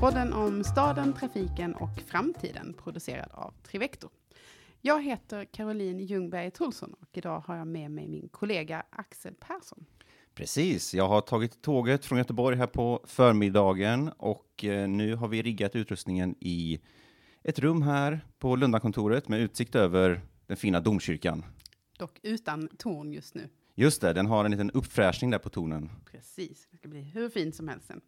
Podden om staden, trafiken och framtiden producerad av Trivector. Jag heter Caroline Ljungberg Tulsson och idag har jag med mig min kollega Axel Persson. Precis, jag har tagit tåget från Göteborg här på förmiddagen och eh, nu har vi riggat utrustningen i ett rum här på Lundakontoret med utsikt över den fina domkyrkan. Dock utan torn just nu. Just det, den har en liten uppfräschning där på tornen. Precis, det ska bli hur fint som helst sen.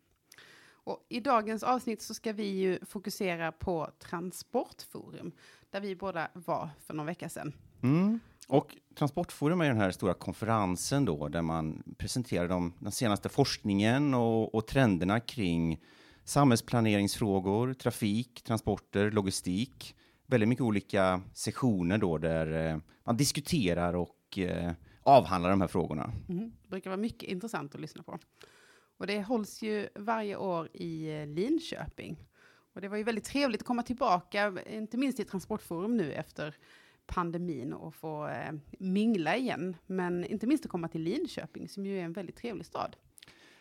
Och I dagens avsnitt så ska vi ju fokusera på Transportforum, där vi båda var för någon vecka sedan. Mm. Och Transportforum är den här stora konferensen då, där man presenterar de, den senaste forskningen och, och trenderna kring samhällsplaneringsfrågor, trafik, transporter, logistik. Väldigt mycket olika sessioner då, där eh, man diskuterar och eh, avhandlar de här frågorna. Mm. Det brukar vara mycket intressant att lyssna på. Och det hålls ju varje år i eh, Linköping. Och det var ju väldigt trevligt att komma tillbaka, inte minst i Transportforum nu efter pandemin och få eh, mingla igen. Men inte minst att komma till Linköping som ju är en väldigt trevlig stad.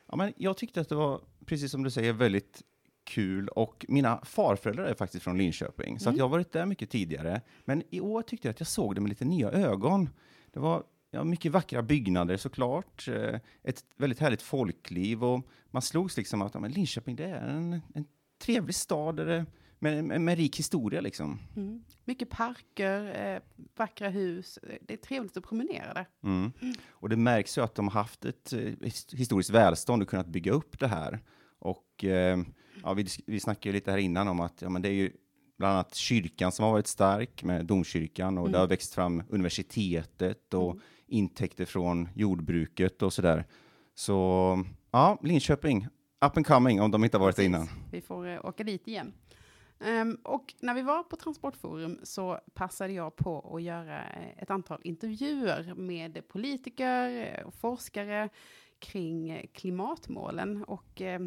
Ja, men jag tyckte att det var, precis som du säger, väldigt kul och mina farföräldrar är faktiskt från Linköping, så att Mm. jag har varit där mycket tidigare. Men i år tyckte jag att jag såg det med lite nya ögon. Det var ja, mycket vackra byggnader såklart, eh, ett väldigt härligt folkliv och man slogs liksom att ja, men Linköping det är en, en trevlig stad där det, med, med, med rik historia liksom. Mm. Mycket parker, eh, vackra hus. Det är trevligt att promenera där. Mm. Och det märks ju att de har haft ett eh, his- historiskt välstånd och kunnat bygga upp det här. Och eh, ja, vi, vi snackade ju lite här innan om att ja, men det är ju bland annat kyrkan som har varit stark med domkyrkan och det har växt fram universitetet och intäkter från jordbruket och sådär. Så ja, Linköping, up and coming om de inte har varit det innan. Vi får eh, åka dit igen. Ehm, och när vi var på Transportforum så passade jag på att göra eh, ett antal intervjuer med politiker eh, och forskare kring eh, klimatmålen och eh,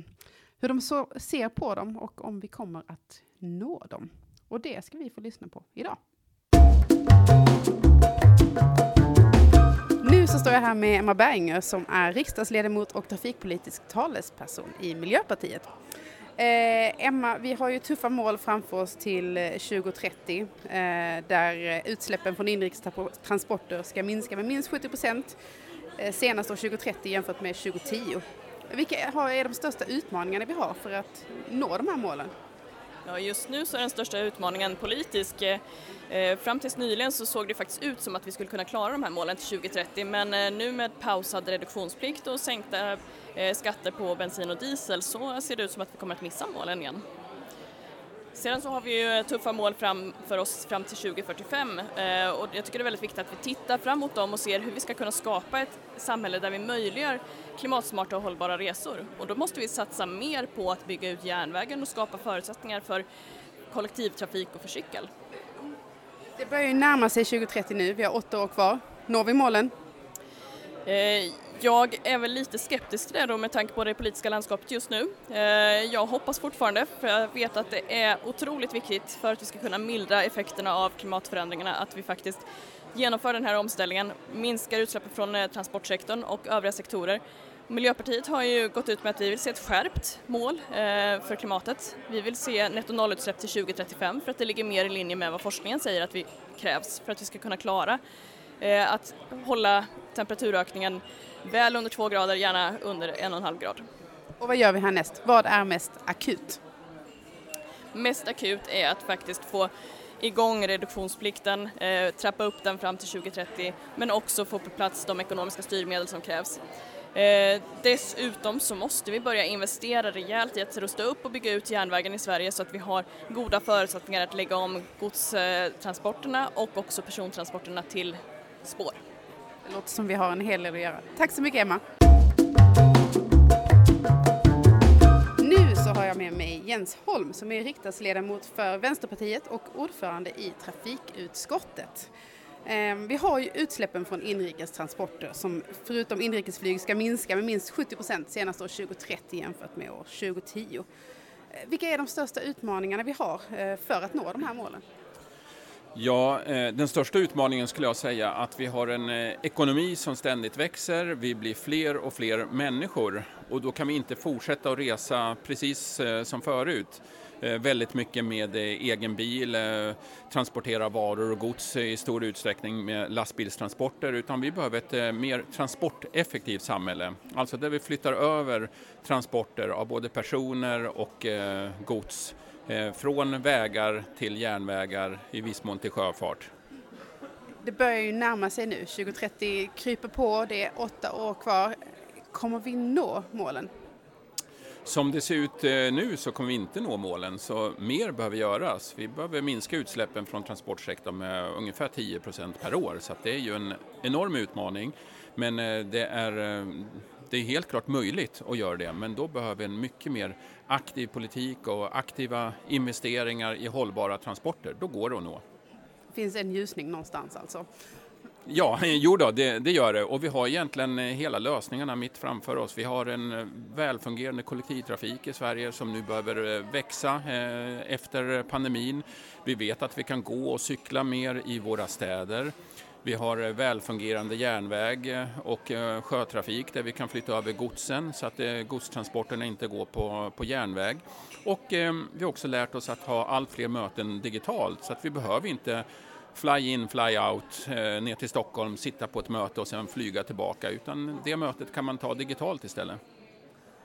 hur de så ser på dem och om vi kommer att nå dem. Och det ska vi få lyssna på idag. Så står jag här med Emma Berginger som är riksdagsledamot och trafikpolitisk talesperson i Miljöpartiet. Eh, Emma, vi har ju tuffa mål framför oss till eh, 2030 eh, där eh, utsläppen från inrikestransporter ska minska med minst 70 procent eh, senast år 2030 jämfört med 2010. Vilka är de största utmaningarna vi har för att nå de här målen? Ja, just nu så är den största utmaningen politisk. Eh, fram tills nyligen så såg det faktiskt ut som att vi skulle kunna klara de här målen till 2030 men eh, nu med pausad reduktionsplikt och sänkta eh, skatter på bensin och diesel så ser det ut som att vi kommer att missa målen igen. Sedan så har vi ju tuffa mål fram för oss fram till 2045 eh, och jag tycker det är väldigt viktigt att vi tittar framåt dem och ser hur vi ska kunna skapa ett samhälle där vi möjliggör klimatsmarta och hållbara resor. Och då måste vi satsa mer på att bygga ut järnvägen och skapa förutsättningar för kollektivtrafik och för cykel. Det börjar ju närma sig 2030 nu, vi har åtta år kvar. Når vi målen? Jag är väl lite skeptisk till det då med tanke på det politiska landskapet just nu. Eh, jag hoppas fortfarande, för jag vet att det är otroligt viktigt för att vi ska kunna mildra effekterna av klimatförändringarna att vi faktiskt genomför den här omställningen, minskar utsläppen från eh, transportsektorn och övriga sektorer. Miljöpartiet har ju gått ut med att vi vill se ett skärpt mål eh, för klimatet. Vi vill se netto nollutsläpp till 2035 för att det ligger mer i linje med vad forskningen säger att vi krävs för att vi ska kunna klara att hålla temperaturökningen väl under två grader, gärna under en och en halv grad. Och vad gör vi härnäst? Vad är mest akut? Mest akut är att faktiskt få igång reduktionsplikten, eh, trappa upp den fram till 2030 men också få på plats de ekonomiska styrmedel som krävs. Eh, dessutom så måste vi börja investera rejält i att rusta upp och bygga ut järnvägen i Sverige så att vi har goda förutsättningar att lägga om godstransporterna och också persontransporterna till spår. Det låter som vi har en hel del att göra. Tack så mycket Emma. Nu så har jag med mig Jens Holm som är riksdagsledamot för Vänsterpartiet och ordförande i trafikutskottet. Ehm, vi har ju utsläppen från inrikes transporter som förutom inrikesflyg ska minska med minst 70 procent senast år 2030 jämfört med år 2010. Ehm, vilka är de största utmaningarna vi har eh, för att nå de här målen? Ja, eh, den största utmaningen skulle jag säga att vi har en eh, ekonomi som ständigt växer, vi blir fler och fler människor och då kan vi inte fortsätta att resa precis eh, som förut. Väldigt mycket med egen bil, transportera varor och gods i stor utsträckning med lastbilstransporter utan vi behöver ett mer transporteffektivt samhälle. Alltså där vi flyttar över transporter av både personer och gods från vägar till järnvägar, i viss mån till sjöfart. Det börjar ju närma sig nu, 2030 kryper på, det är åtta år kvar. Kommer vi nå målen? Som det ser ut eh, nu så kommer vi inte nå målen, så mer behöver göras. Vi behöver minska utsläppen från transportsektorn med ungefär 10 procent per år, så det är ju en enorm utmaning. Men eh, det är, det är helt klart möjligt att göra det, men då behöver vi en mycket mer aktiv politik och aktiva investeringar i hållbara transporter, då går det att nå. Det finns en ljusning någonstans alltså? Ja, jo då, det, det, gör det och vi har egentligen hela lösningarna mitt framför oss. Vi har en eh, välfungerande kollektivtrafik i Sverige som nu behöver eh, växa eh, efter pandemin. Vi vet att vi kan gå och cykla mer i våra städer. Vi har eh, välfungerande järnväg eh, och eh, sjötrafik där vi kan flytta över godsen så att godstransporterna inte går på, på järnväg. Och ehm, vi har också lärt oss att ha allt fler möten digitalt så att vi behöver inte fly in, fly out ner till Stockholm, sitta på ett möte och sen flyga tillbaka utan det mötet kan man ta digitalt istället.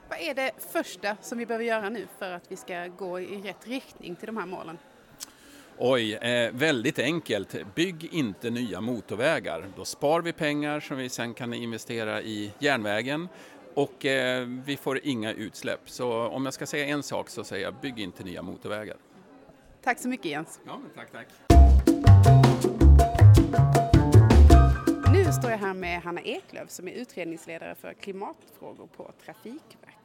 Vad är det första som vi behöver göra nu för att vi ska gå i rätt riktning till de här målen? Oj, eh, väldigt enkelt. Bygg inte nya motorvägar. Då spar vi pengar som vi sen kan investera i järnvägen och eh, vi får inga utsläpp. Så om jag ska säga en sak så säger jag bygg inte nya motorvägar. Tack så mycket Jens. Ja, tack, tack. Nu står jag här med Hanna Eklöf som är utredningsledare för klimatfrågor på Trafikverket.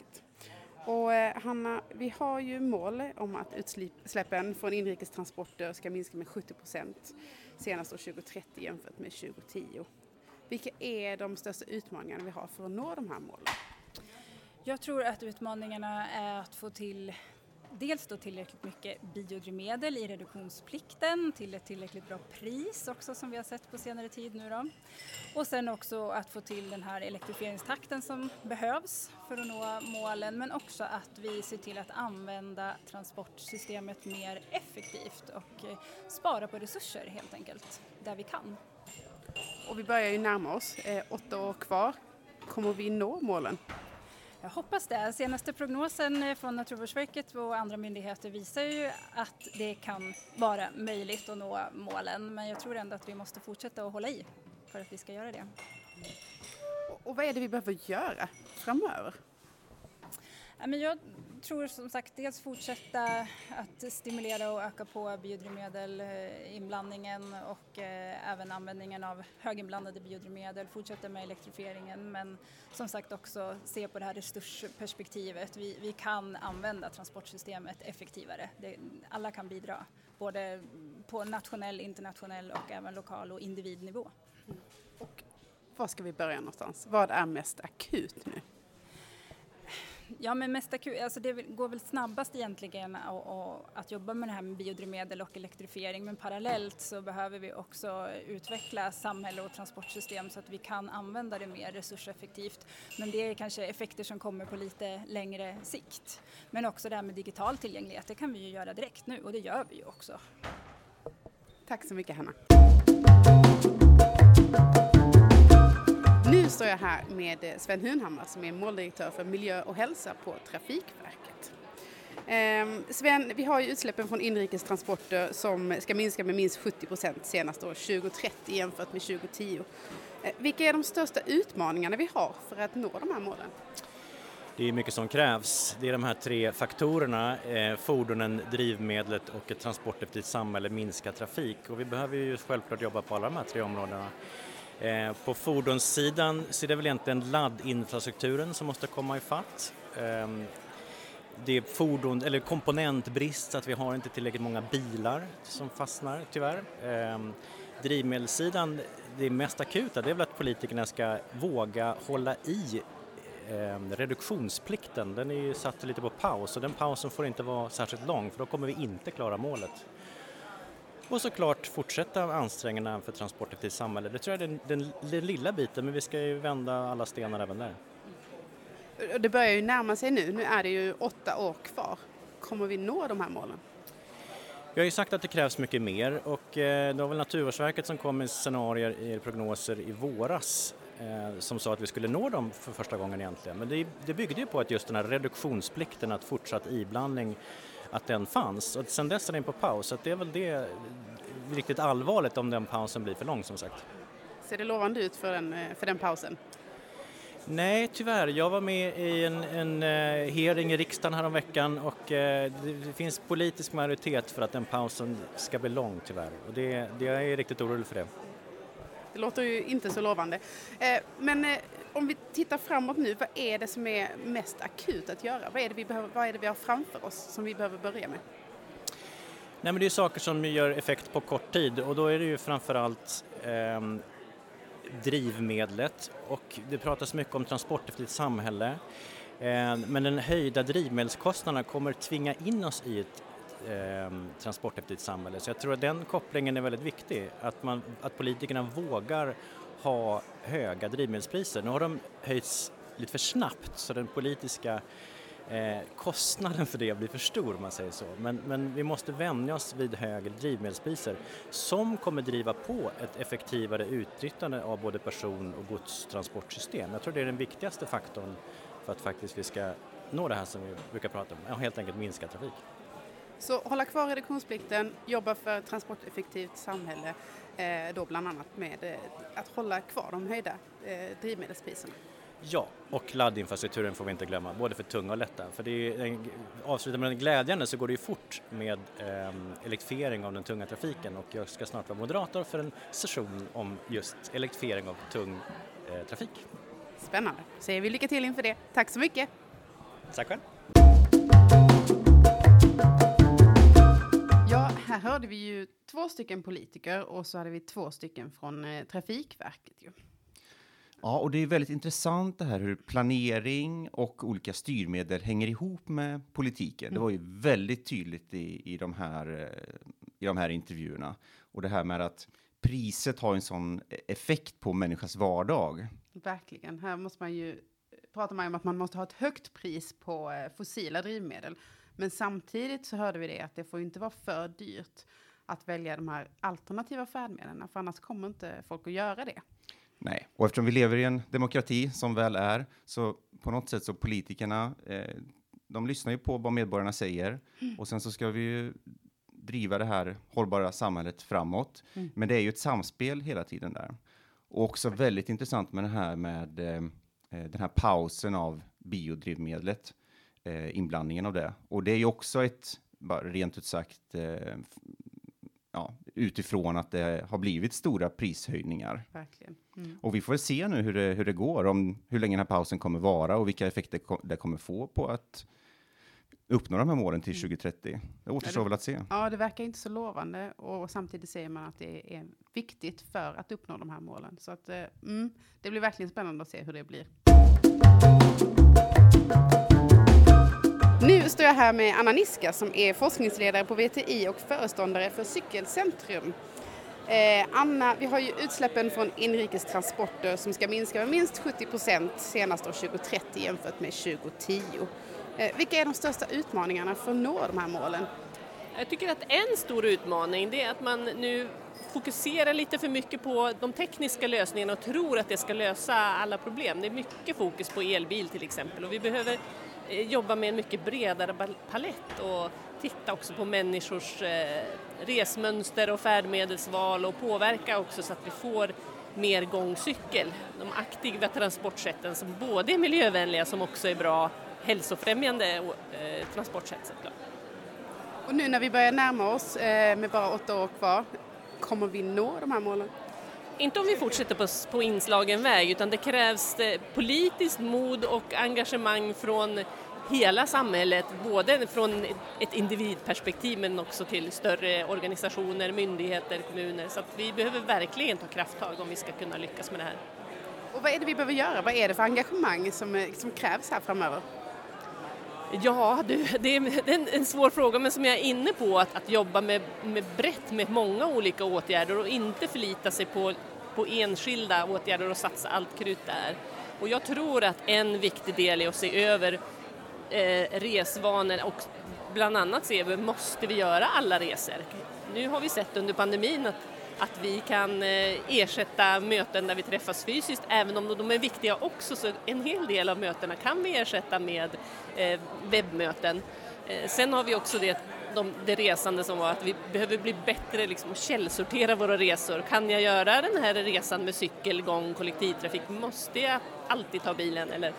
Och eh, Hanna, vi har ju mål om att utsläppen från inrikestransporter ska minska med 70 procent senast år 2030 jämfört med 2010. Vilka är de största utmaningarna vi har för att nå de här målen? Jag tror att utmaningarna är att få till dels då tillräckligt mycket biodrivmedel i reduktionsplikten till ett tillräckligt bra pris också som vi har sett på senare tid nu då. Och sen också att få till den här elektrifieringstakten som behövs för att nå målen men också att vi ser till att använda transportsystemet mer effektivt och eh, spara på resurser helt enkelt där vi kan. Och vi börjar ju närma oss, eh, åtta år kvar. Kommer vi nå målen? Jag hoppas det. Senaste prognosen från Naturvårdsverket och andra myndigheter visar ju att det kan vara möjligt att nå målen men jag tror ändå att vi måste fortsätta att hålla i för att vi ska göra det. Och vad är det vi behöver göra framöver? jag tror som sagt dels fortsätta att stimulera och öka på biodrivmedelinblandningen eh, och eh, även användningen av höginblandade biodrivmedel, fortsätta med elektrifieringen men som sagt också se på det här resursperspektivet. Vi, vi kan använda transportsystemet effektivare. Det, alla kan bidra, både på nationell, internationell och även lokal och individnivå. Och var ska vi börja någonstans? Vad är mest akut nu? Ja, men mest akut, alltså det går väl snabbast egentligen att jobba med det här med biodrivmedel och elektrifiering men parallellt så behöver vi också utveckla samhälle och transportsystem så att vi kan använda det mer resurseffektivt. Men det är kanske effekter som kommer på lite längre sikt. Men också det här med digital tillgänglighet, det kan vi ju göra direkt nu och det gör vi ju också. Tack så mycket Hanna. Nu står jag här med eh, Sven Hunhammar som är måldirektör för miljö och hälsa på Trafikverket. Ehm, Sven, vi har ju utsläppen från inrikestransporter som ska minska med minst 70 procent senast år 2030 jämfört med 2010. Eh, vilka är de största utmaningarna vi har för att nå de här målen? Det är mycket som krävs. Det är de här tre faktorerna, eh, fordonen, drivmedlet och ett transporteffektivt samhälle, minska trafik. Och vi behöver ju självklart jobba på alla de här tre områdena. Eh, på fordonssidan så är det väl egentligen laddinfrastrukturen som måste komma ifatt. Ehm, det är fordon, eller komponentbrist så att vi har inte tillräckligt många bilar som fastnar tyvärr. Ehm, drivmedelssidan, det mest akuta det är väl att politikerna ska våga hålla i ehm, reduktionsplikten. Den är ju satt lite på paus och den pausen får inte vara särskilt lång för då kommer vi inte klara målet. Och såklart fortsätta ansträngningarna för transporteffektivt samhälle. Det tror jag är den, den, den lilla biten men vi ska ju vända alla stenar även där. Det börjar ju närma sig nu, nu är det ju åtta år kvar. Kommer vi nå de här målen? Vi har ju sagt att det krävs mycket mer och eh, det var väl Naturvårdsverket som kom med scenarier i prognoser i våras eh, som sa att vi skulle nå dem för första gången egentligen. Men det, det byggde ju på att just den här reduktionsplikten, att fortsatt iblandning, att den fanns. Och sen dess är den på paus, så det är väl det riktigt allvarligt om den pausen blir för lång som sagt. Ser det lovande ut för den, eh, för den pausen? Nej, tyvärr. Jag var med i en, en uh, hearing i riksdagen häromveckan och uh, det, finns politisk majoritet för att den pausen ska bli lång tyvärr. Och det, det, jag är riktigt orolig för det. Det låter ju inte så lovande. Eh, men eh, om vi tittar framåt nu, vad är det som är mest akut att göra? Vad är det vi, behöver, vad är det vi har framför oss som vi behöver börja med? Nej, men det är saker som gör effekt på kort tid och då är det ju framförallt eh, drivmedlet och det pratas mycket om transporteffektivt samhälle. Eh, men den höjda drivmedelskostnaderna kommer tvinga in oss i ett eh, transporteffektivt samhälle. Så jag tror att den kopplingen är väldigt viktig, att, man, att politikerna vågar ha höga drivmedelspriser. Nu har de höjts lite för snabbt så den politiska eh, kostnaden för det blir för stor om man säger så. Men, men vi måste vänja oss vid högre drivmedelspriser som kommer driva på ett effektivare utnyttjande av både person och godstransportsystem. Jag tror det är den viktigaste faktorn för att faktiskt vi ska nå det här som vi brukar prata om, helt enkelt minska trafik. Så hålla kvar reduktionsplikten, jobba för ett transporteffektivt samhälle, eh, då bland annat med eh, att hålla kvar de höjda eh, drivmedelspriserna. Ja, och laddinfrastrukturen får vi inte glömma, både för tunga och lätta. För det är, avsluta med den glädjande så går det ju fort med eh, elektrifiering av den tunga trafiken och jag ska snart vara moderator för en session om just elektrifiering av tung eh, trafik. Spännande, säger vi lycka till inför det. Tack så mycket! Tack själv! Här hörde vi ju två stycken politiker och så hade vi två stycken från eh, Trafikverket. Ju. Ja, och det är väldigt intressant det här hur planering och olika styrmedel hänger ihop med politiken. Mm. Det var ju väldigt tydligt i, i, de här, eh, i de här intervjuerna. Och det här med att priset har en sån effekt på människans vardag. Verkligen. Här måste man ju, pratar man ju om att man måste ha ett högt pris på eh, fossila drivmedel. Men samtidigt så hörde vi det att det får inte vara för dyrt att välja de här alternativa färdmedlen, för annars kommer inte folk att göra det. Nej, och eftersom vi lever i en demokrati som väl är, så på något sätt så politikerna, eh, de lyssnar ju på vad medborgarna säger mm. och sen så ska vi ju driva det här hållbara samhället framåt. Mm. Men det är ju ett samspel hela tiden där. Och också väldigt intressant med det här med eh, eh den här pausen av biodrivmedlet eh, inblandningen av det. Och det är ju också ett, bara rent ut sagt, eh, ja, utifrån att det har blivit stora prishöjningar. Mm. Och vi får se nu hur det, hur det går, om hur länge den här pausen kommer vara och vilka effekter det kommer få på att uppnå de här målen till 2030. Mm. Det återstår ja, väl att se. Ja, det verkar inte så lovande och samtidigt säger man att det är viktigt för att uppnå de här målen. Så att, eh, mm, det blir verkligen spännande att se hur det blir. Nu står jag här med Anna Niska som är forskningsledare på VTI och föreståndare för Cykelcentrum. Eh, Anna, vi har ju utsläppen från inrikes transporter som ska minska med minst 70 procent senast år 2030 jämfört med 2010. Eh, vilka är de största utmaningarna för att nå de här målen? Jag tycker att en stor utmaning det är att man nu fokuserar lite för mycket på de tekniska lösningarna och tror att det ska lösa alla problem. Det är mycket fokus på elbil till exempel och vi behöver Eh, jobba med en mycket bredare palett och titta också på människors eh, resmönster och färdmedelsval och påverka också så att vi får mer gångcykel. De aktiva transportsätten som både är miljövänliga som också är bra hälsofrämjande eh, transportsätt såklart. Och nu när vi börjar närma oss med bara åtta år kvar, kommer vi nå de här målen? Inte om vi fortsätter på, på inslagen väg utan det krävs eh, politiskt mod och engagemang från hela samhället, både från ett individperspektiv men också till större organisationer, myndigheter, kommuner. Så att vi behöver verkligen ta krafttag om vi ska kunna lyckas med det här. Och vad är det vi behöver göra? Vad är det för engagemang som, eh, som krävs här framöver? Ja, du, det är en, en svår fråga men som jag är inne på att, att jobba med, med brett med många olika åtgärder och inte förlita sig på, på enskilda åtgärder och satsa allt krut där. Och jag tror att en viktig del är att se över eh, resvanor och bland annat se över, måste vi göra alla resor? Nu har vi sett under pandemin att att vi kan eh, ersätta möten där vi träffas fysiskt, även om de är viktiga också, så en hel del av mötena kan vi ersätta med eh, webbmöten. Eh, sen har vi också det, de, det resande som var att vi behöver bli bättre liksom, att källsortera våra resor. Kan jag göra den här resan med cykel, gång, kollektivtrafik? Måste jag alltid ta bilen? Eller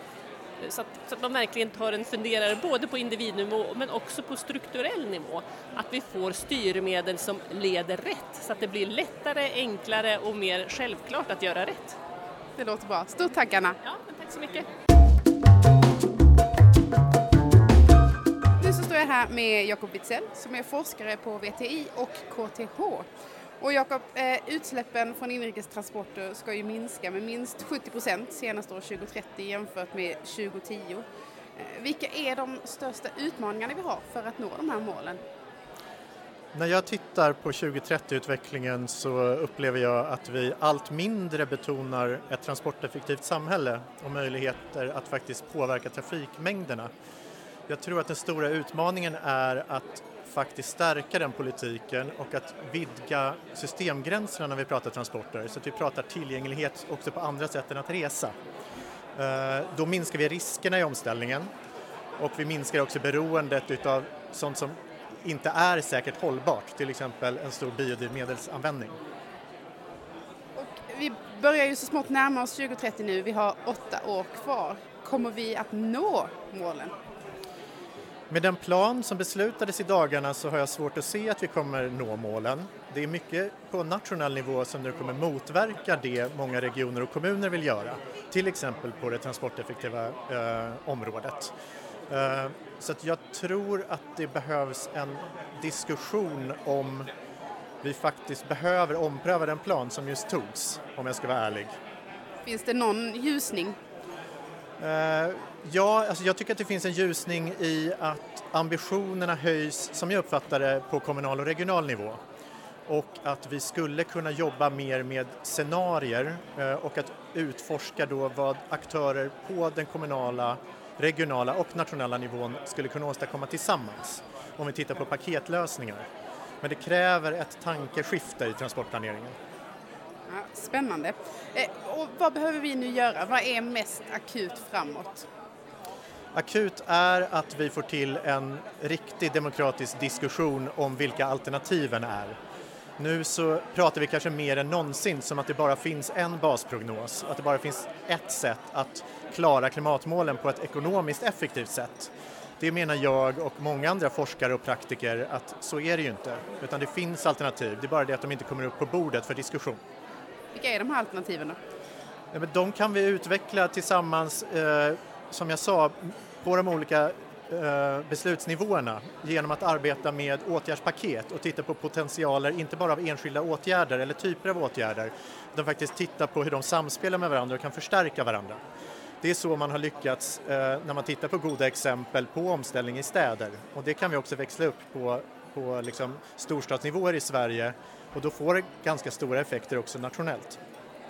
så att, så att man verkligen tar en funderare både på individnivå men också på strukturell nivå. Att vi får styrmedel som leder rätt så att det blir lättare, enklare och mer självklart att göra rätt. Det låter bra. Stort tack Anna! Ja, tack så mycket! Nu så står jag här med Jakob Witzell som är forskare på VTI och KTH och Jakob, eh, utsläppen från inrikestransporter ska ju minska med minst 70 procent senast år 2030 jämfört med 2010. Eh, vilka är de största utmaningarna vi har för att nå de här målen? När jag tittar på 2030-utvecklingen så upplever jag att vi allt mindre betonar ett transporteffektivt samhälle och möjligheter att faktiskt påverka trafikmängderna. Jag tror att den stora utmaningen är att faktiskt stärka den politiken och att vidga systemgränserna när vi pratar transporter så att vi pratar tillgänglighet också på andra sätt än att resa. Eh, då minskar vi riskerna i omställningen och vi minskar också beroendet utav sånt som inte är säkert hållbart, till exempel en stor biodrivmedelsanvändning. Och vi börjar ju så smått närma oss 2030 nu, vi har åtta år kvar. Kommer vi att nå målen? Med den plan som beslutades i dagarna så har jag svårt att se att vi kommer nå målen. Det är mycket på nationell nivå som nu kommer motverka det många regioner och kommuner vill göra, till exempel på det transporteffektiva eh, området. Eh, så jag tror att det behövs en diskussion om vi faktiskt behöver ompröva den plan som just togs, om jag ska vara ärlig. Finns det någon ljusning? Eh, ja, alltså jag tycker att det finns en ljusning i att ambitionerna höjs, som jag uppfattar det, på kommunal och regional nivå. Och att vi skulle kunna jobba mer med scenarier eh, och att utforska då vad aktörer på den kommunala, regionala och nationella nivån skulle kunna åstadkomma tillsammans. Om vi tittar på paketlösningar. Men det kräver ett tankeskifte i transportplaneringen. Spännande. Eh, och vad behöver vi nu göra? Vad är mest akut framåt? Akut är att vi får till en riktig demokratisk diskussion om vilka alternativen är. Nu så pratar vi kanske mer än någonsin som att det bara finns en basprognos, att det bara finns ett sätt att klara klimatmålen på ett ekonomiskt effektivt sätt. Det menar jag och många andra forskare och praktiker att så är det ju inte, utan det finns alternativ, det är bara det att de inte kommer upp på bordet för diskussion. Vilka är de här alternativen då? De kan vi utveckla tillsammans, eh, som jag sa, på de olika eh, beslutsnivåerna genom att arbeta med åtgärdspaket och titta på potentialer, inte bara av enskilda åtgärder eller typer av åtgärder, utan faktiskt titta på hur de samspelar med varandra och kan förstärka varandra. Det är så man har lyckats eh, när man tittar på goda exempel på omställning i städer och det kan vi också växla upp på, på liksom storstadsnivåer i Sverige och då får det ganska stora effekter också nationellt.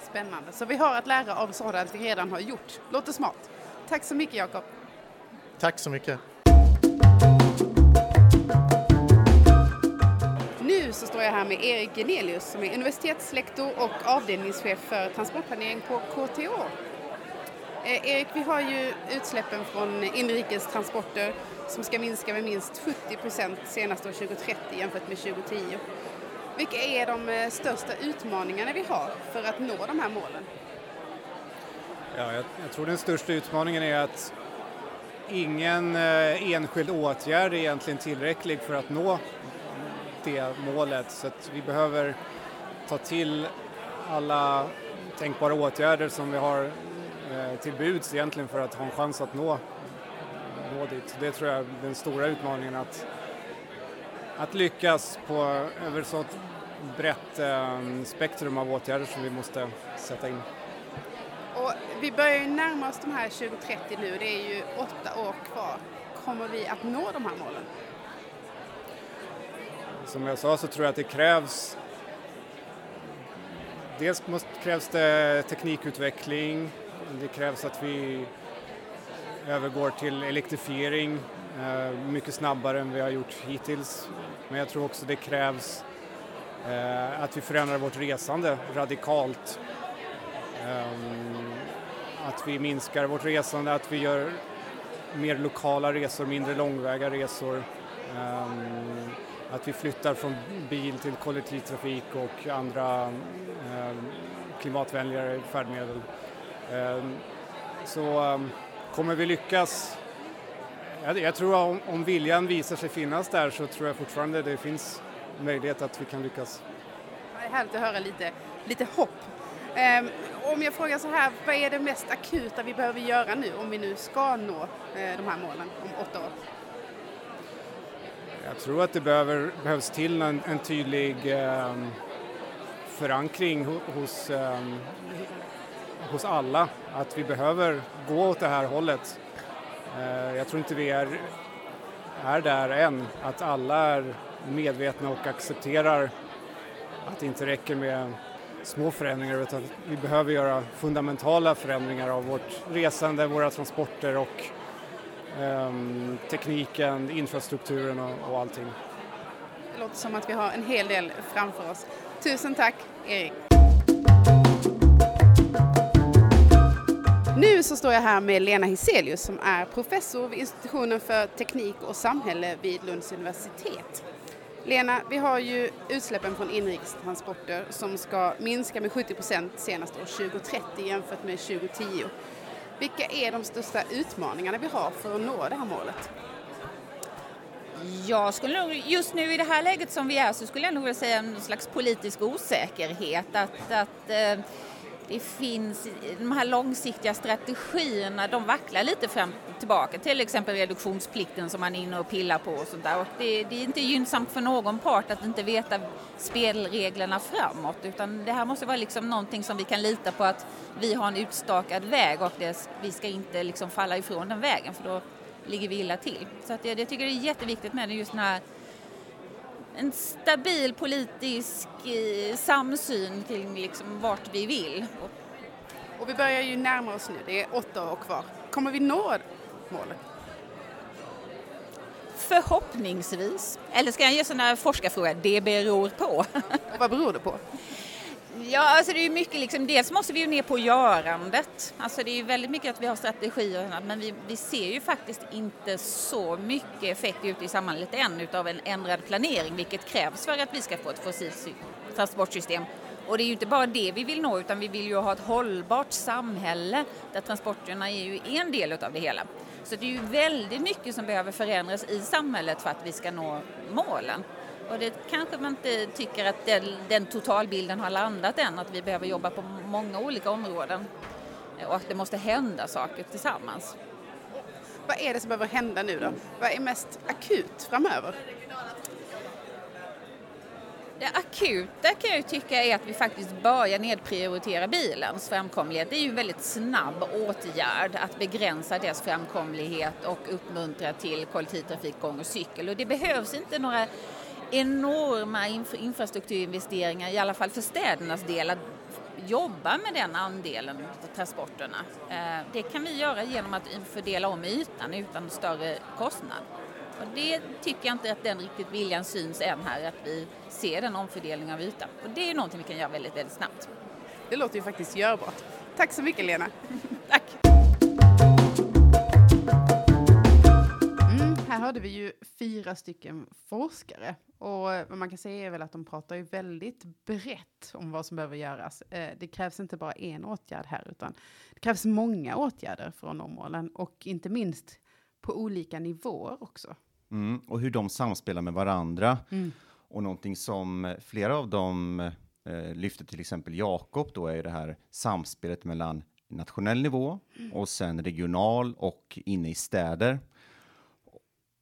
Spännande, så vi har att lära av sådant vi redan har gjort. Låter smart. Tack så mycket Jakob. Tack så mycket. Nu så står jag här med Erik Genelius som är universitetslektor och avdelningschef för transportplanering på KTH. Eh, Erik, vi har ju utsläppen från inrikes transporter som ska minska med minst 70 procent senast år 2030 jämfört med 2010. Vilka är de eh, största utmaningarna vi har för att nå de här målen? Ja, jag, jag tror den största utmaningen är att ingen eh, enskild åtgärd är egentligen tillräcklig för att nå det målet så att vi behöver ta till alla tänkbara åtgärder som vi har eh, till buds egentligen för att ha en chans att nå, nå dit. Det tror jag är den stora utmaningen att, att lyckas på över så brett eh, spektrum av åtgärder som vi måste sätta in. Vi börjar ju närma oss de här 2030 nu, det är ju åtta år kvar. kommer vi att nå de här målen? Som jag sa så tror jag att det krävs Dels måste, krävs det teknikutveckling, det krävs att vi övergår till elektrifiering eh, mycket snabbare än vi har gjort hittills. Men jag tror också det krävs eh, att vi förändrar vårt resande radikalt. Ehm, att vi minskar vårt resande, att vi gör mer lokala resor, mindre långväga resor. Um, att vi flyttar från bil till kollektivtrafik och andra um, klimatvänligare färdmedel. Ehm, så kommer vi lyckas jag, jag tror om, om viljan visar sig finnas där så tror jag fortfarande det finns möjlighet att vi kan lyckas. Det är härligt att höra lite, lite hopp. Om jag frågar så här, vad är det mest akuta vi behöver göra nu om vi nu ska nå eh, de här målen om åtta år? Jag tror att det behöver, behövs till en, en tydlig eh, förankring hos, eh, hos alla, att vi behöver gå åt det här hållet. Eh, jag tror inte vi är, är där än, att alla är medvetna och accepterar att det inte räcker med små förändringar utan vi behöver göra fundamentala förändringar av vårt resande, våra transporter och um, tekniken, infrastrukturen och, och allting. Det låter som att vi har en hel del framför oss. Tusen tack Erik! Nu så står jag här med Lena Hiselius som är professor vid institutionen för teknik och samhälle vid Lunds universitet. Lena, vi har ju utsläppen från inrikestransporter som ska minska med 70 procent senast år 2030 jämfört med 2010. Vilka är de största utmaningarna vi har för att nå det här målet? Jag skulle nog, just nu i det här läget som vi är så skulle jag nog vilja säga en slags politisk osäkerhet. Att, att eh, det finns, de här långsiktiga strategierna, de vacklar lite fram tillbaka. Till exempel reduktionsplikten som man är inne och pillar på och sånt där. Och det, det, är inte gynnsamt för någon part att inte veta spelreglerna framåt utan det här måste vara liksom någonting som vi kan lita på att vi har en utstakad väg och det, vi ska inte liksom falla ifrån den vägen för då ligger vi illa till. Så att jag, jag tycker det är jätteviktigt med just den här en stabil politisk eh, samsyn till liksom vart vi vill. Och vi börjar ju närma oss nu, det är åtta år kvar. Kommer vi nå målet? Förhoppningsvis. Eller ska jag ge sån här forskarfråga? Det beror på. Och vad beror det på? Ja, alltså det är ju mycket liksom, dels måste vi ju ner på görandet. Alltså det är ju väldigt mycket att vi har strategier men vi, vi ser ju faktiskt inte så mycket effekt ute i samhället än utav en ändrad planering, vilket krävs för att vi ska få ett fossilt transportsystem. Och det är ju inte bara det vi vill nå utan vi vill ju ha ett hållbart samhälle där transporterna är ju en del utav det hela. Så det är ju väldigt mycket som behöver förändras i samhället för att vi ska nå målen. Och det kanske man inte tycker att den, den totalbilden har landat än, att vi behöver jobba på många olika områden och att det måste hända saker tillsammans. Vad är det som behöver hända nu då? Vad är mest akut framöver? Det akuta kan jag tycka är att vi faktiskt börjar nedprioritera bilens framkomlighet. Det är ju en väldigt snabb åtgärd att begränsa dess framkomlighet och uppmuntra till kollektivtrafik, gång och cykel. Och det behövs inte några enorma infrastrukturinvesteringar, i alla fall för städernas del, att jobba med den andelen av transporterna. Eh, det kan vi göra genom att fördela om ytan utan större kostnad. Och det tycker jag inte att den riktigt viljan syns än här, att vi ser den omfördelningen av ytan. Och det är någonting vi kan göra väldigt, väldigt snabbt. Det låter ju faktiskt görbart. Tack så mycket Lena. Tack. Mm, här hörde vi ju fyra stycken forskare och vad man kan säga är väl att de pratar ju väldigt brett om vad som behöver göras. Eh, det krävs inte bara en åtgärd här, utan det krävs många åtgärder för att nå målen och inte minst på olika nivåer också. Mm, och hur de samspelar med varandra. Mm. Och någonting som flera av dem eh, lyfter, till exempel Jakob, då är det här samspelet mellan nationell nivå mm. och sen regional och inne i städer.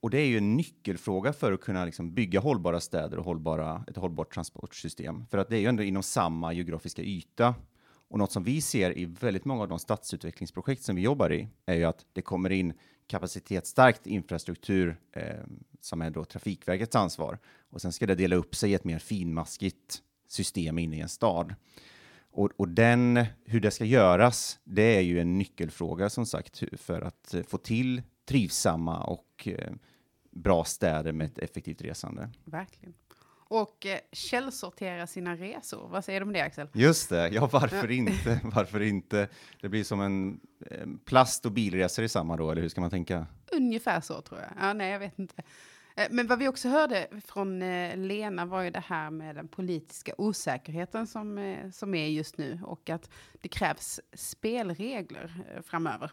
Och det är ju en nyckelfråga för att kunna liksom bygga hållbara städer och hållbara, ett hållbart transportsystem. För att det är ju ändå inom samma geografiska yta. Och något som vi ser i väldigt många av de stadsutvecklingsprojekt som vi jobbar i är ju att det kommer in kapacitetsstarkt infrastruktur eh, som är då Trafikverkets ansvar och sen ska det dela upp sig i ett mer finmaskigt system inne i en stad. Och, och den, hur det ska göras, det är ju en nyckelfråga som sagt för att eh, få till trivsamma och eh, bra städer med ett effektivt resande. Verkligen. Och eh, källsortera sina resor. Vad säger du om det Axel? Just det, ja varför inte? Varför inte? Det blir som en eh, plast och bilresor i samma då, eller hur ska man tänka? Ungefär så tror jag. Ja, nej, jag vet inte. Eh, Men vad vi också hörde från Lena var ju det här med den politiska osäkerheten som, som är just nu och att det krävs spelregler framöver.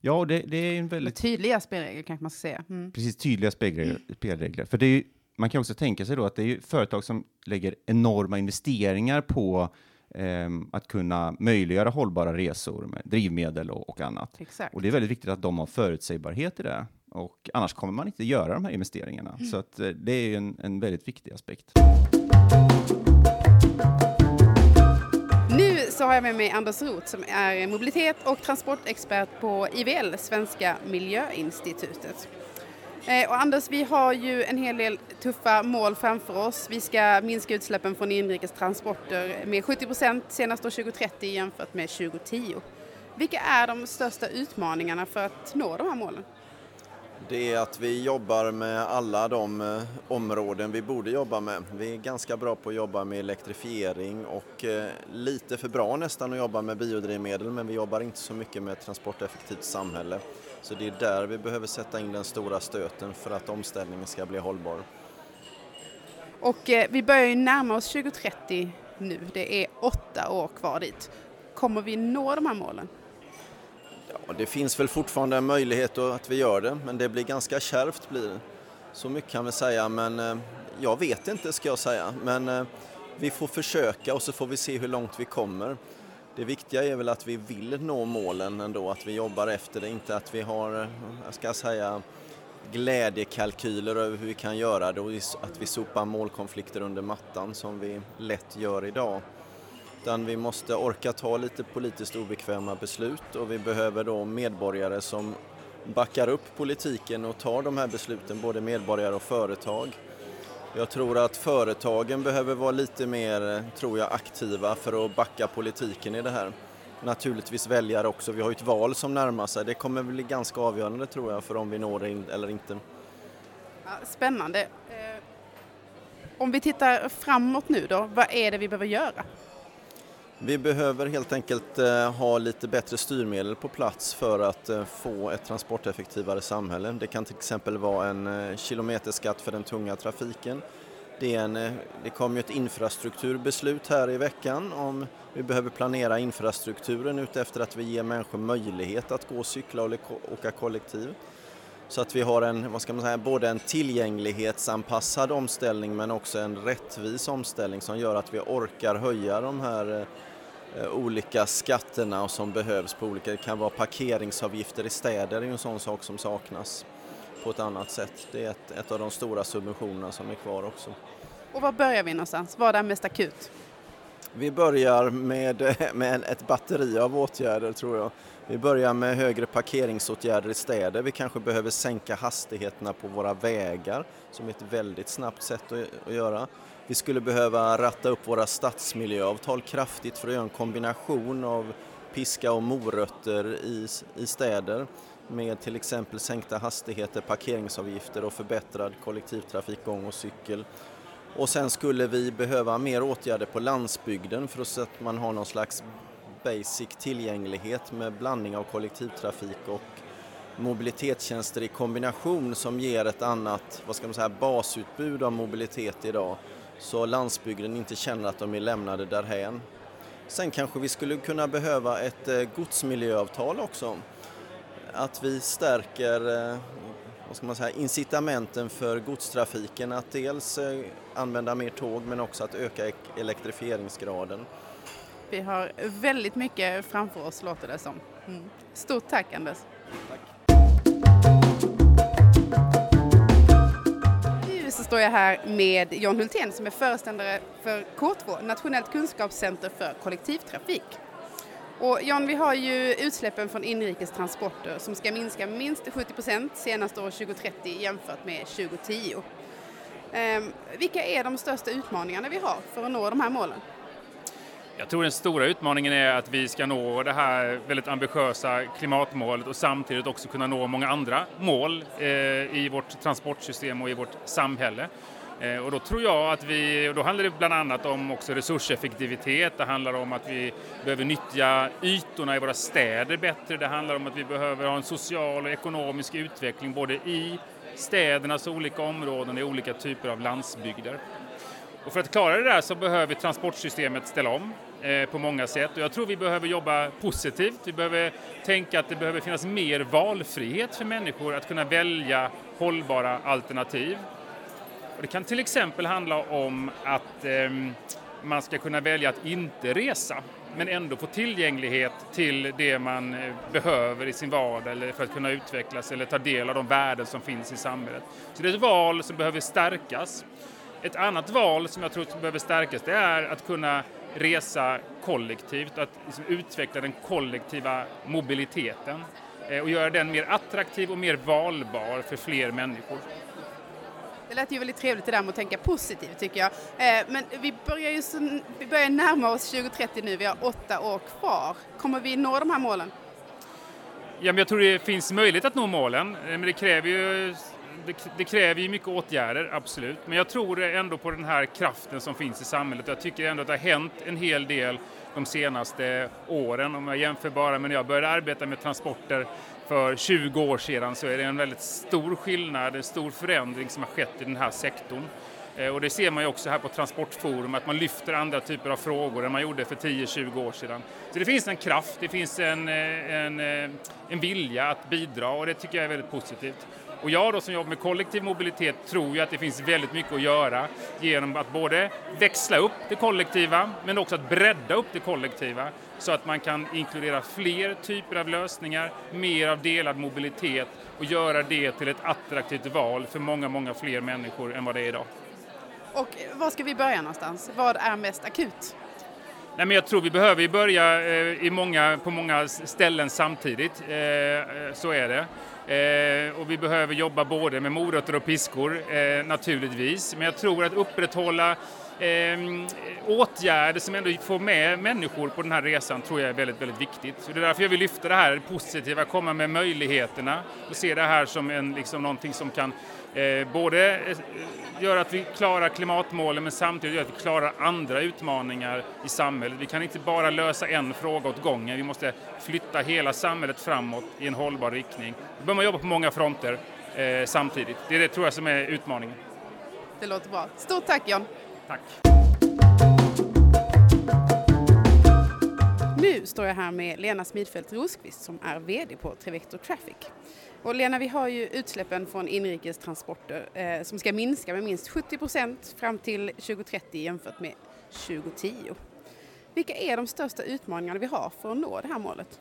Ja, det, det är en väldigt tydliga spelregler kanske man ska säga. Mm. precis tydliga spelregler. spelregler. För det är ju, man kan också tänka sig då att det är företag som lägger enorma investeringar på ehm, att kunna möjliggöra hållbara resor med drivmedel och, och annat. Exakt. Och det är väldigt viktigt att de har förutsägbarhet i det. Och annars kommer man inte göra de här investeringarna. Mm. Så att, eh, det är en, en väldigt viktig aspekt. Nu så har jag med mig Anders Roth som är mobilitet och transportexpert på IVL, Svenska Miljöinstitutet. Eh, och Anders, vi har ju en hel del tuffa mål framför oss. Vi ska minska utsläppen från inrikes transporter med 70 procent senast år 2030 jämfört med 2010. Vilka är de största utmaningarna för att nå de här målen? Det är att vi jobbar med alla de eh, områden vi borde jobba med. Vi är ganska bra på att jobba med elektrifiering och eh, lite för bra nästan att jobba med biodrivmedel men vi jobbar inte så mycket med ett transporteffektivt samhälle. Så det är där vi behöver sätta in den stora stöten för att omställningen ska bli hållbar. Och eh, vi börjar ju närma oss 2030 nu. Det är åtta år kvar dit. Kommer vi nå de här målen? Ja, det finns väl fortfarande en möjlighet att vi gör det men det blir ganska kärvt blir det. Så mycket kan vi säga men eh, jag vet inte ska jag säga. Men eh, vi får försöka och så får vi se hur långt vi kommer. Det viktiga är väl att vi vill nå målen ändå, att vi jobbar efter det, inte att vi har, jag ska säga, glädjekalkyler över hur vi kan göra det och att vi sopar målkonflikter under mattan som vi lätt gör idag. Utan vi måste orka ta lite politiskt obekväma beslut och vi behöver då medborgare som backar upp politiken och tar de här besluten, både medborgare och företag. Jag tror att företagen behöver vara lite mer, tror jag, aktiva för att backa politiken i det här. Naturligtvis väljare också, vi har ju ett val som närmar sig. Det kommer bli ganska avgörande tror jag för om vi når det in- eller inte. Ja, spännande. Eh, om vi tittar framåt nu då, vad är det vi behöver göra? Vi behöver helt enkelt eh, ha lite bättre styrmedel på plats för att eh, få ett transporteffektivare samhälle. Det kan till exempel vara en eh, kilometerskatt för den tunga trafiken. Det, är en, det kom ju ett infrastrukturbeslut här i veckan om vi behöver planera infrastrukturen utefter att vi ger människor möjlighet att gå, cykla och åka kollektiv. Så att vi har en, vad ska man säga, både en tillgänglighetsanpassad omställning men också en rättvis omställning som gör att vi orkar höja de här olika skatterna som behövs på olika, det kan vara parkeringsavgifter i städer, det är en sån sak som saknas på ett annat sätt. Det är ett, ett av de stora subventionerna som är kvar också. Och var börjar vi någonstans? Vad är mest akut? Vi börjar med, med ett batteri av åtgärder tror jag. Vi börjar med högre parkeringsåtgärder i städer. Vi kanske behöver sänka hastigheterna på våra vägar som är ett väldigt snabbt sätt att, att göra. Vi skulle behöva ratta upp våra stadsmiljöavtal kraftigt för att göra en kombination av piska och morötter i, i städer med till exempel sänkta hastigheter, parkeringsavgifter och förbättrad kollektivtrafik, gång och cykel. Och sen skulle vi behöva mer åtgärder på landsbygden för så att man har någon slags basic tillgänglighet med blandning av kollektivtrafik och mobilitetstjänster i kombination som ger ett annat, vad ska man säga, basutbud av mobilitet idag. Så landsbygden inte känner att de är lämnade därhän. Sen kanske vi skulle kunna behöva ett eh, godsmiljöavtal också. Att vi stärker eh, vad ska man säga, incitamenten för godstrafiken att dels eh, använda mer tåg men också att öka ek- elektrifieringsgraden. Vi har väldigt mycket framför oss låter det som. Mm. Stort tack Anders. Tack. Står jag här med John Hultén som är föreståndare för K2, Nationellt kunskapscenter för kollektivtrafik. Och John, vi har ju utsläppen från inrikes transporter som ska minska minst 70 procent senast år 2030 jämfört med 2010. Ehm, vilka är de största utmaningarna vi har för att nå de här målen? Jag tror den stora utmaningen är att vi ska nå det här väldigt ambitiösa klimatmålet och samtidigt också kunna nå många andra mål eh, i vårt transportsystem och i vårt samhälle. Eh, och då tror jag att vi, och då handlar det bland annat om också resurseffektivitet, det handlar om att vi behöver nyttja ytorna i våra städer bättre, det handlar om att vi behöver ha en social och ekonomisk utveckling både i städernas olika områden och i olika typer av landsbygder. Och för att klara det där så behöver transportsystemet ställa om Eh, på många sätt och jag tror vi behöver jobba positivt. Vi behöver tänka att det behöver finnas mer valfrihet för människor att kunna välja hållbara alternativ. Och det kan till exempel handla om att eh, man ska kunna välja att inte resa men ändå få tillgänglighet till det man eh, behöver i sin vardag eller för att kunna utvecklas eller ta del av de värden som finns i samhället. Så det är ett val som behöver stärkas. Ett annat val som jag tror behöver stärkas det är att kunna resa kollektivt, att liksom utveckla den kollektiva mobiliteten eh, och göra den mer attraktiv och mer valbar för fler människor. Det lät ju väldigt trevligt det där med att tänka positivt tycker jag. Eh, men vi börjar ju så, vi börjar närma oss 2030 nu, vi har åtta år kvar. Kommer vi nå de här målen? Ja, men jag tror det finns möjlighet att nå målen, eh, men det kräver ju det, det, kräver ju mycket åtgärder, absolut. Men jag tror ändå på den här kraften som finns i samhället. Jag tycker ändå att det har hänt en hel del de senaste åren. Om jag jämför bara med när jag började arbeta med transporter för 20 år sedan så är det en väldigt stor skillnad, en stor förändring som har skett i den här sektorn. Eh, och det ser man ju också här på Transportforum, att man lyfter andra typer av frågor än man gjorde för 10-20 år sedan. Så det finns en kraft, det finns en, eh, en, eh, en vilja att bidra och det tycker jag är väldigt positivt. Och jag då som jobbar med kollektiv mobilitet tror ju att det finns väldigt mycket att göra genom att både växla upp det kollektiva men också att bredda upp det kollektiva så att man kan inkludera fler typer av lösningar, mer av delad mobilitet och göra det till ett attraktivt val för många, många fler människor än vad det är idag. Och var ska vi börja någonstans? Vad är mest akut? Nej, men jag tror vi behöver börja eh, i många, på många ställen samtidigt. Eh, eh, så är det. Eh, och vi behöver jobba både med morötter och piskor eh, naturligtvis. Men jag tror att upprätthålla eh, åtgärder som ändå får med människor på den här resan tror jag är väldigt, väldigt viktigt. Så det är därför jag vill lyfta det här positiva, komma med möjligheterna och se det här som en, liksom, någonting som kan både eh, göra att vi klarar klimatmålen men samtidigt göra att vi klarar andra utmaningar i samhället. Vi kan inte bara lösa en fråga åt gången, vi måste flytta hela samhället framåt i en hållbar riktning. Då behöver man jobba på många fronter eh, samtidigt. Det är det tror jag som är utmaningen. Det låter bra. Stort tack John! Tack! Nu står jag här med Lena Smidfeldt Rosqvist som är VD på Trevector Traffic. Och Lena, vi har ju utsläppen från inrikestransporter eh, som ska minska med minst 70 procent fram till 2030 jämfört med 2010. Vilka är de största utmaningarna vi har för att nå det här målet?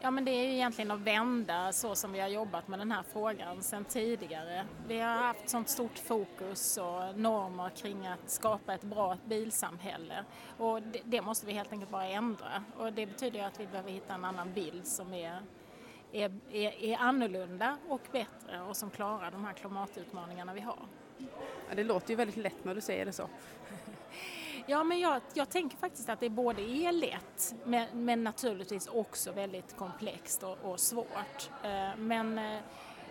Ja men det är ju egentligen att vända så som vi har jobbat med den här frågan sedan tidigare. Vi har haft sånt stort fokus och normer kring att skapa ett bra bilsamhälle och det, det måste vi helt enkelt bara ändra och det betyder ju att vi behöver hitta en annan bild som är är, är, är annorlunda och bättre och som klarar de här klimatutmaningarna vi har. Ja, det låter ju väldigt lätt när du säger det så. Ja, men jag, jag tänker faktiskt att det både är lätt men, men naturligtvis också väldigt komplext och, och svårt. Eh, men eh,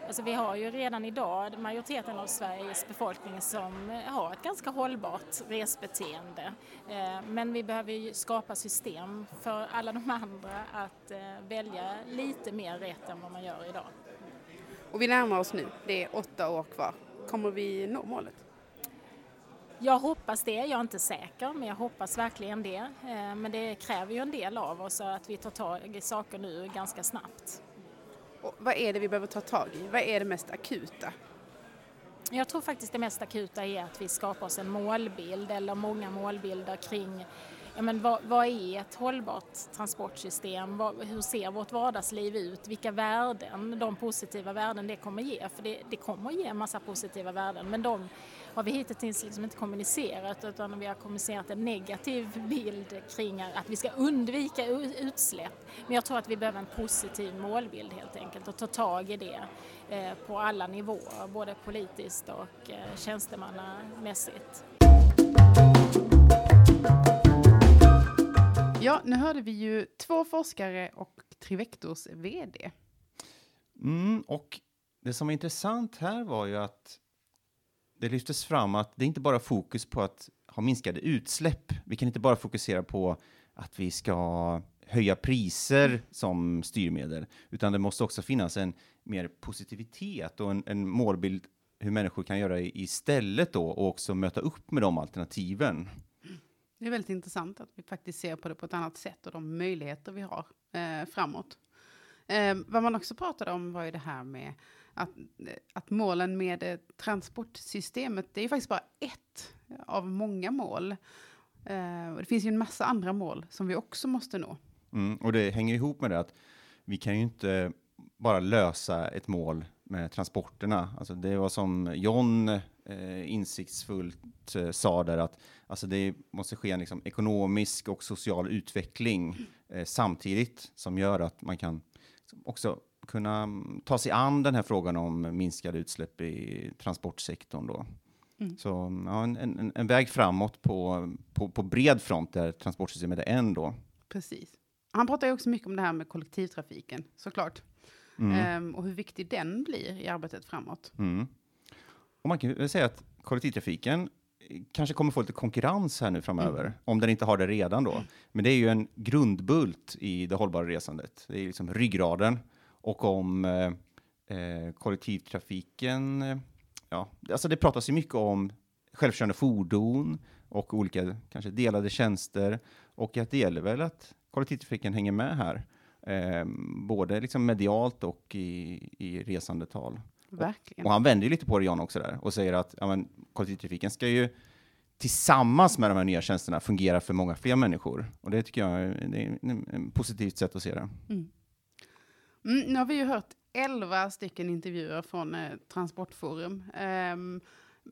Alltså vi har ju redan idag majoriteten av Sveriges befolkning som har ett ganska hållbart resbeteende. Eh, men vi behöver ju skapa system för alla de andra att välja lite mer rätt än vad man gör idag. Och vi närmar oss nu, det är åtta år kvar. Kommer vi nå målet? Jag hoppas det, jag är inte säker men jag hoppas verkligen det. Eh, men det kräver ju en del av oss att vi tar tag i saker nu ganska snabbt. Och vad är det vi behöver ta tag i? Vad är det mest akuta? Jag tror faktiskt det mest akuta är att vi skapar oss en målbild eller många målbilder kring ja, men vad, vad är ett hållbart transportsystem? Vad, hur ser vårt vardagsliv ut? Vilka värden, de positiva värden det kommer ge? För det, det kommer ge en massa positiva värden men de har vi hittills liksom inte kommunicerat utan vi har kommunicerat en negativ bild kring att vi ska undvika utsläpp. Men jag tror att vi behöver en positiv målbild helt enkelt och ta tag i det eh, på alla nivåer, både politiskt och eh, tjänstemannamässigt. Ja, nu hörde vi ju två forskare och Trivectors VD. Mm, och det som var intressant här var ju att det lyftes fram att det är inte bara fokus på att ha minskade utsläpp. Vi kan inte bara fokusera på att vi ska höja priser som styrmedel, utan det måste också finnas en mer positivitet och en, en målbild hur människor kan göra istället då och också möta upp med de alternativen. Det är väldigt intressant att vi faktiskt ser på det på ett annat sätt och de möjligheter vi har eh, framåt. Eh, vad man också pratade om var ju det här med att, att målen med eh, transportsystemet, det är ju faktiskt bara ett av många mål. Eh, det finns ju en massa andra mål som vi också måste nå. Mm, och det hänger ihop med det att vi kan ju inte bara lösa ett mål med transporterna. Alltså det var som John eh, insiktsfullt eh, sa där att alltså det måste ske en liksom, ekonomisk och social utveckling eh, samtidigt som gör att man kan också kunna mm, ta sig an den här frågan om minskade utsläpp i transportsektorn. Då. Mm. Så ja, en, en, en, väg framåt på, på, på bred front där transportsystemet är en då. Precis. Han pratar ju också mycket om det här med kollektivtrafiken, såklart. Mm. Um, och hur viktig den blir i arbetet framåt. Mm. Och man kan säga att kollektivtrafiken kanske kommer få lite konkurrens här nu framöver, mm. om den inte har det redan då. Men det är ju en grundbult i det hållbara resandet. Det är liksom ryggraden och om eh, eh, kollektivtrafiken. Eh, ja, alltså det pratas ju mycket om självkörande fordon och olika kanske delade tjänster och att det gäller väl att kollektivtrafiken hänger med här, eh, både liksom medialt och i, i resandetal. Verkligen. Och, han vänder ju lite på det Jan också där och säger att ja, men, kollektivtrafiken ska ju tillsammans med de här nya tjänsterna fungera för många fler människor. Och det tycker jag är, är ett positivt sätt att se det. Mm. Mm, nu har vi ju hört elva stycken intervjuer från eh, Transportforum. Um,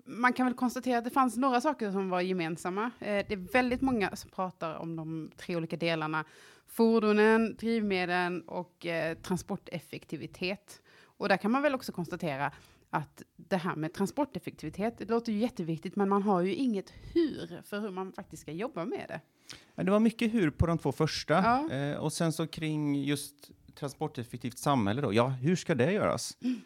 man kan väl konstatera att det fanns några saker som var gemensamma. Eh, det är väldigt många som pratar om de tre olika delarna. Fordonen, drivmedlen och eh, transporteffektivitet. Och där kan man väl också konstatera att det här med transporteffektivitet, det låter ju jätteviktigt, men man har ju inget hur för hur man faktiskt ska jobba med det. det var mycket hur på de två första. Ja. Eh, och sen så kring just transporteffektivt samhälle då? Ja, hur ska det göras? Mm.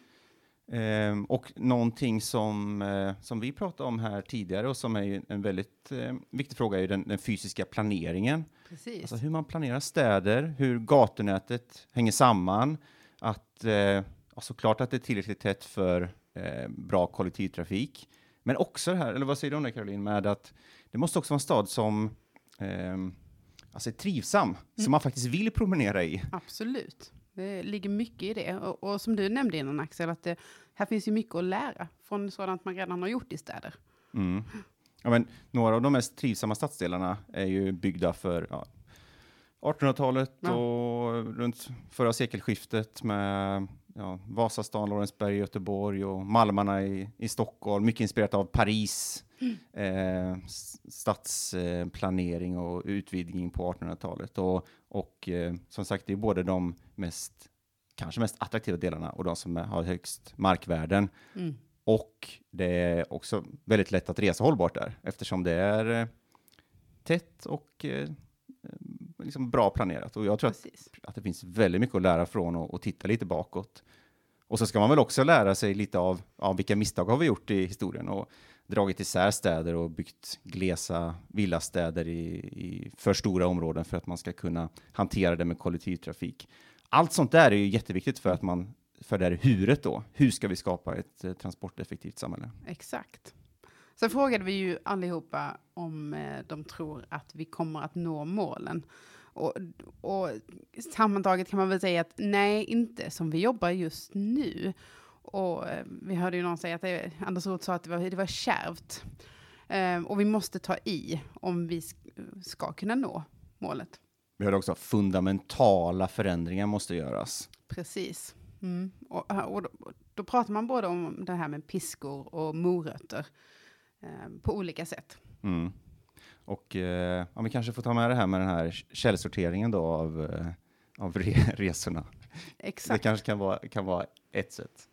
Eh, och någonting som, eh, som vi pratade om här tidigare och som är en väldigt eh, viktig fråga är den, den, fysiska planeringen. Precis. Alltså hur man planerar städer, hur gatunätet hänger samman, att eh, såklart att det är tillräckligt tätt för eh, bra kollektivtrafik, men också det här, eller vad säger du om det Caroline, med att det måste också vara en stad som ehm, alltså trivsam, mm. som man faktiskt vill promenera i. Absolut. Det ligger mycket i det. Och, och som du nämnde innan Axel, att det, här finns ju mycket att lära från sådant man redan har gjort i städer. Mm. Ja, men, några av de mest trivsamma stadsdelarna är ju byggda för ja, 1800-talet ja. och runt förra sekelskiftet med ja, Vasastan, Lorensberg, Göteborg och Malmarna i, i Stockholm. Mycket inspirerat av Paris, mm. eh, stadsplanering och utvidgning på 1800-talet. Och, och eh, som sagt, det är både de mest, kanske mest attraktiva delarna och de som har högst markvärden. Mm. Och det är också väldigt lätt att resa hållbart där eftersom det är eh, tätt och eh, liksom bra planerat. Och jag tror att, att, det finns väldigt mycket att lära från och, och, titta lite bakåt. Och så ska man väl också lära sig lite av, av vilka misstag har vi gjort i historien och dragit isär städer och byggt glesa villastäder i, i för stora områden för att man ska kunna hantera det med kollektivtrafik. Allt sånt där är ju jätteviktigt för att man för det här huret då. Hur ska vi skapa ett eh, transporteffektivt samhälle? Exakt. Sen frågade vi ju allihopa om eh, de tror att vi kommer att nå målen. Och, och sammantaget kan man väl säga att nej, inte som vi jobbar just nu. Och eh, vi hörde ju någon säga att det, Anders Roth sa att det var, det var kärvt. Eh, och vi måste ta i om vi ska kunna nå målet. Vi har också fundamentala förändringar måste göras. Precis. Mm. Och, och då, då, pratar man både om det här med piskor och morötter eh, på olika sätt. Mm. Och eh, ja, vi kanske får ta med det här med den här källsorteringen då av, eh, av re resorna. Exakt. Det kanske kan vara, kan vara ett sätt.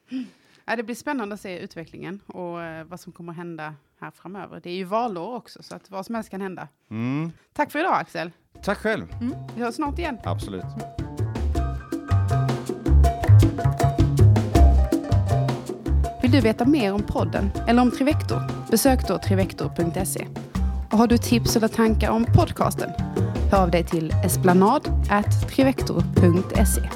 Ja, det blir spännande att se utvecklingen och eh, vad som kommer att hända här framöver. Det är ju valår också, så att vad som helst kan hända. Mm. Tack för idag, Axel. Tack själv. Mm. Vi hörs snart igen. Absolut. Vill du veta mer om podden eller om Trivector? Besök då trivector.se. Och har du tips eller tankar om podcasten? Hör av dig till esplanad.trivector.se.